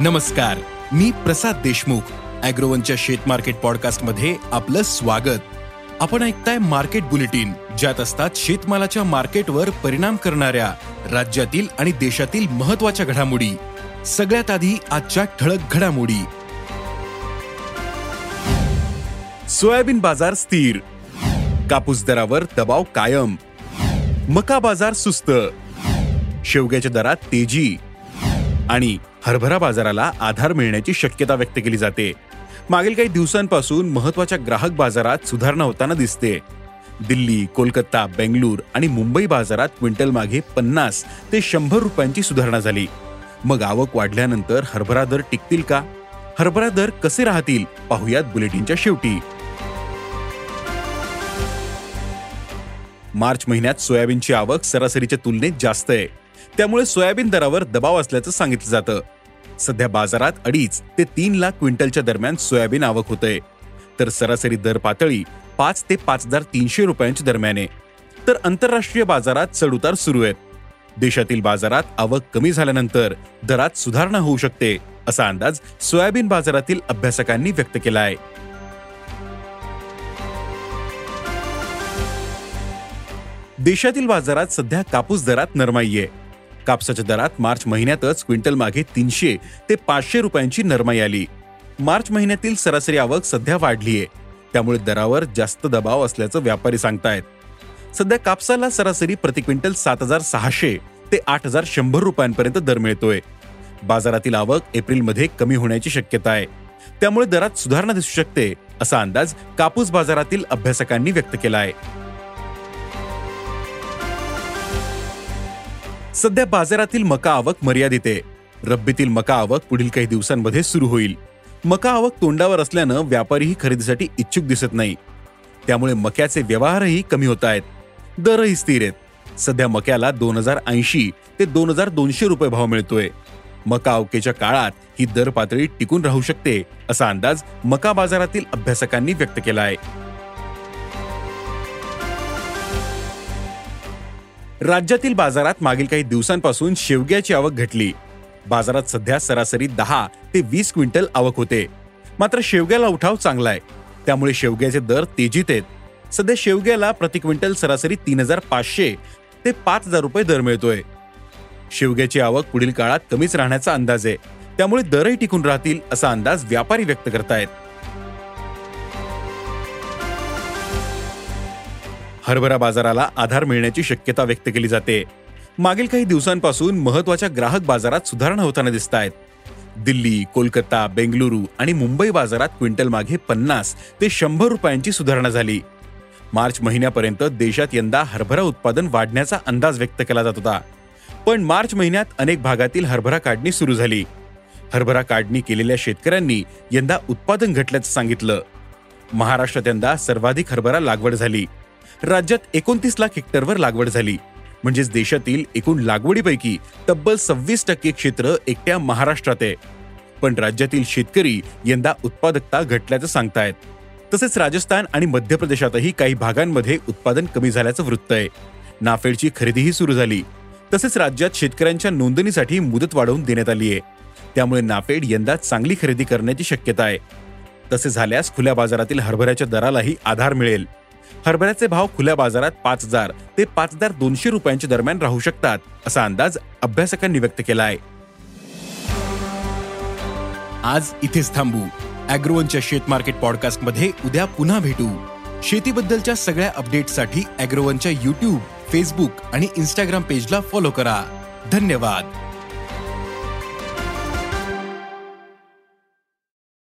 नमस्कार मी प्रसाद देशमुख अॅग्रोवनच्या शेत मार्केट पॉडकास्टमध्ये आपलं स्वागत. आपण ऐकताय मार्केट बुलेटिन ज्यात असतात शेतमालाच्या मार्केटवर परिणाम करणाऱ्या राज्यातील आणि देशातील महत्त्वाच्या घडामोडी. सगळ्यात आधी आजच्या ठळक घडामोडी. सोयाबीन बाजार स्थिर. कापूस दरावर दबाव कायम. मका बाजार सुस्त. शेवग्याच्या दरात तेजी. आणि हरभरा बाजाराला आधार मिळण्याची शक्यता व्यक्त केली जाते. मागील काही दिवसांपासून महत्त्वाच्या ग्राहक बाजारात सुधारणा होताना दिसते. दिल्ली कोलकाता बेंगलूर आणि मुंबई बाजारात क्विंटल मागे पन्नास ते शंभर रुपयांची सुधारणा झाली. मग आवक वाढल्यानंतर हरभरा दर टिकतील का? हरभरा दर कसे राहतील? पाहुयात बुलेटिनच्या शेवटी. मार्च महिन्यात सोयाबीनची आवक सरासरीच्या तुलनेत जास्त आहे. त्यामुळे सोयाबीन दरावर दबाव असल्याचं सांगितलं जातं. सध्या बाजारात अडीच ते तीन लाख क्विंटलच्या दरम्यान सोयाबीन आवक होतंय. तर सरासरी दर पातळी पाच ते पाच हजार तीनशे रुपयांच्या दरम्यान. आहे तर आंतरराष्ट्रीय बाजारात चढउतार सुरू आहेत. देशातील बाजारात आवक कमी झाल्यानंतर दरात सुधारणा होऊ शकते असा अंदाज सोयाबीन बाजारातील अभ्यासकांनी व्यक्त केला आहे देशातील बाजारात सध्या कापूस दरात नरमाई आहे. कापसाच्या दरात मार्च महिन्यातच क्विंटल मागे तीनशे ते पाचशे रुपयांची नरमाई आली. मार्च महिन्यातील सरासरी आवक सध्या वाढलीये. त्यामुळे दरावर जास्त दबाव असल्याचं व्यापारी सांगतायत. सध्या कापसाला सरासरी प्रति क्विंटल सात हजार सहाशे ते आठ हजार शंभर रुपयांपर्यंत दर मिळतोय. बाजारातील आवक एप्रिलमध्ये कमी होण्याची शक्यता आहे. त्यामुळे दरात सुधारणा दिसू शकते असा अंदाज कापूस बाजारातील अभ्यासकांनी व्यक्त केला आहे सध्या बाजारातील मका आवक मर्यादित आहे. रब्बीतील मका आवक पुढील काही दिवसांमध्ये सुरू होईल. मका आवक तोंडावर असल्यानं व्यापारीही खरेदीसाठी इच्छुक दिसत नाही. त्यामुळे मक्याचे व्यवहारही कमी होत आहेत. दरही स्थिर आहेत. सध्या मक्याला दोन हजार ऐंशी ते दोन हजार दोनशे रुपये भाव मिळतोय. मका अवकेच्या काळात ही दर पातळी टिकून राहू शकते असा अंदाज मका बाजारातील अभ्यासकांनी व्यक्त केला आहे. राज्यातील बाजारात मागील काही दिवसांपासून शेवग्याची आवक घटली. बाजारात सध्या सरासरी दहा ते वीस क्विंटल आवक होते. मात्र शेवग्याला उठाव चांगला आहे त्यामुळे शेवग्याचे दर तेजीत आहेत. सध्या शेवग्याला प्रति क्विंटल सरासरी तीन हजार पाचशे ते पाच हजार रुपये दर मिळतोय. शेवग्याची आवक पुढील काळात कमीच राहण्याचा अंदाज आहे. त्यामुळे दरही टिकून राहतील असा अंदाज व्यापारी व्यक्त करतायत. हरभरा बाजाराला आधार मिळण्याची शक्यता व्यक्त केली जाते. मागील काही दिवसांपासून महत्त्वाच्या ग्राहक बाजारात सुधारणा होताना दिसत आहेत दिल्ली कोलकाता बेंगलुरू आणि मुंबई बाजारात क्विंटल मागे पन्नास ते शंभर रुपयांची सुधारणा झाली. मार्च महिन्यापर्यंत देशात यंदा हरभरा उत्पादन वाढण्याचा अंदाज व्यक्त केला जात होता. पण मार्च महिन्यात अनेक भागातील हरभरा काढणी सुरू झाली. हरभरा काढणी केलेल्या शेतकऱ्यांनी यंदा उत्पादन घटल्याचं सांगितलं. महाराष्ट्रात यंदा सर्वाधिक हरभरा लागवड झाली. राज्यात एकोणतीस लाख हेक्टरवर लागवड झाली. म्हणजेच देशातील एकूण लागवडीपैकी तब्बल सव्वीस टक्के क्षेत्र एकट्या महाराष्ट्रात आहे. पण राज्यातील शेतकरी यंदा उत्पादकता घटल्याचं सांगतायत. तसेच राजस्थान आणि मध्य प्रदेशातही काही भागांमध्ये उत्पादन कमी झाल्याचं वृत्त आहे. नाफेडची खरेदीही सुरू झाली. तसेच राज्यात शेतकऱ्यांच्या नोंदणीसाठी मुदत वाढवून देण्यात आली आहे. त्यामुळे नाफेड यंदा चांगली खरेदी करण्याची शक्यता आहे. तसे झाल्यास खुल्या बाजारातील हरभऱ्याच्या दरालाही आधार मिळेल. हरभऱ्याचे भाव खुल्या बाजारात पाच हजार ते पाच हजार दोनशे रुपयांच्या दरम्यान राहू शकतात असा अंदाज अभ्यासकांनी व्यक्त केला आहे आज इथेच थांबू. अॅग्रोवनच्या शेत मार्केट पॉडकास्टमध्ये उद्या पुन्हा भेटू. शेतीबद्दलच्या सगळ्या अपडेटसाठी अॅग्रोवनच्या युट्यूब फेसबुक आणि इन्स्टाग्राम पेजला फॉलो करा. धन्यवाद.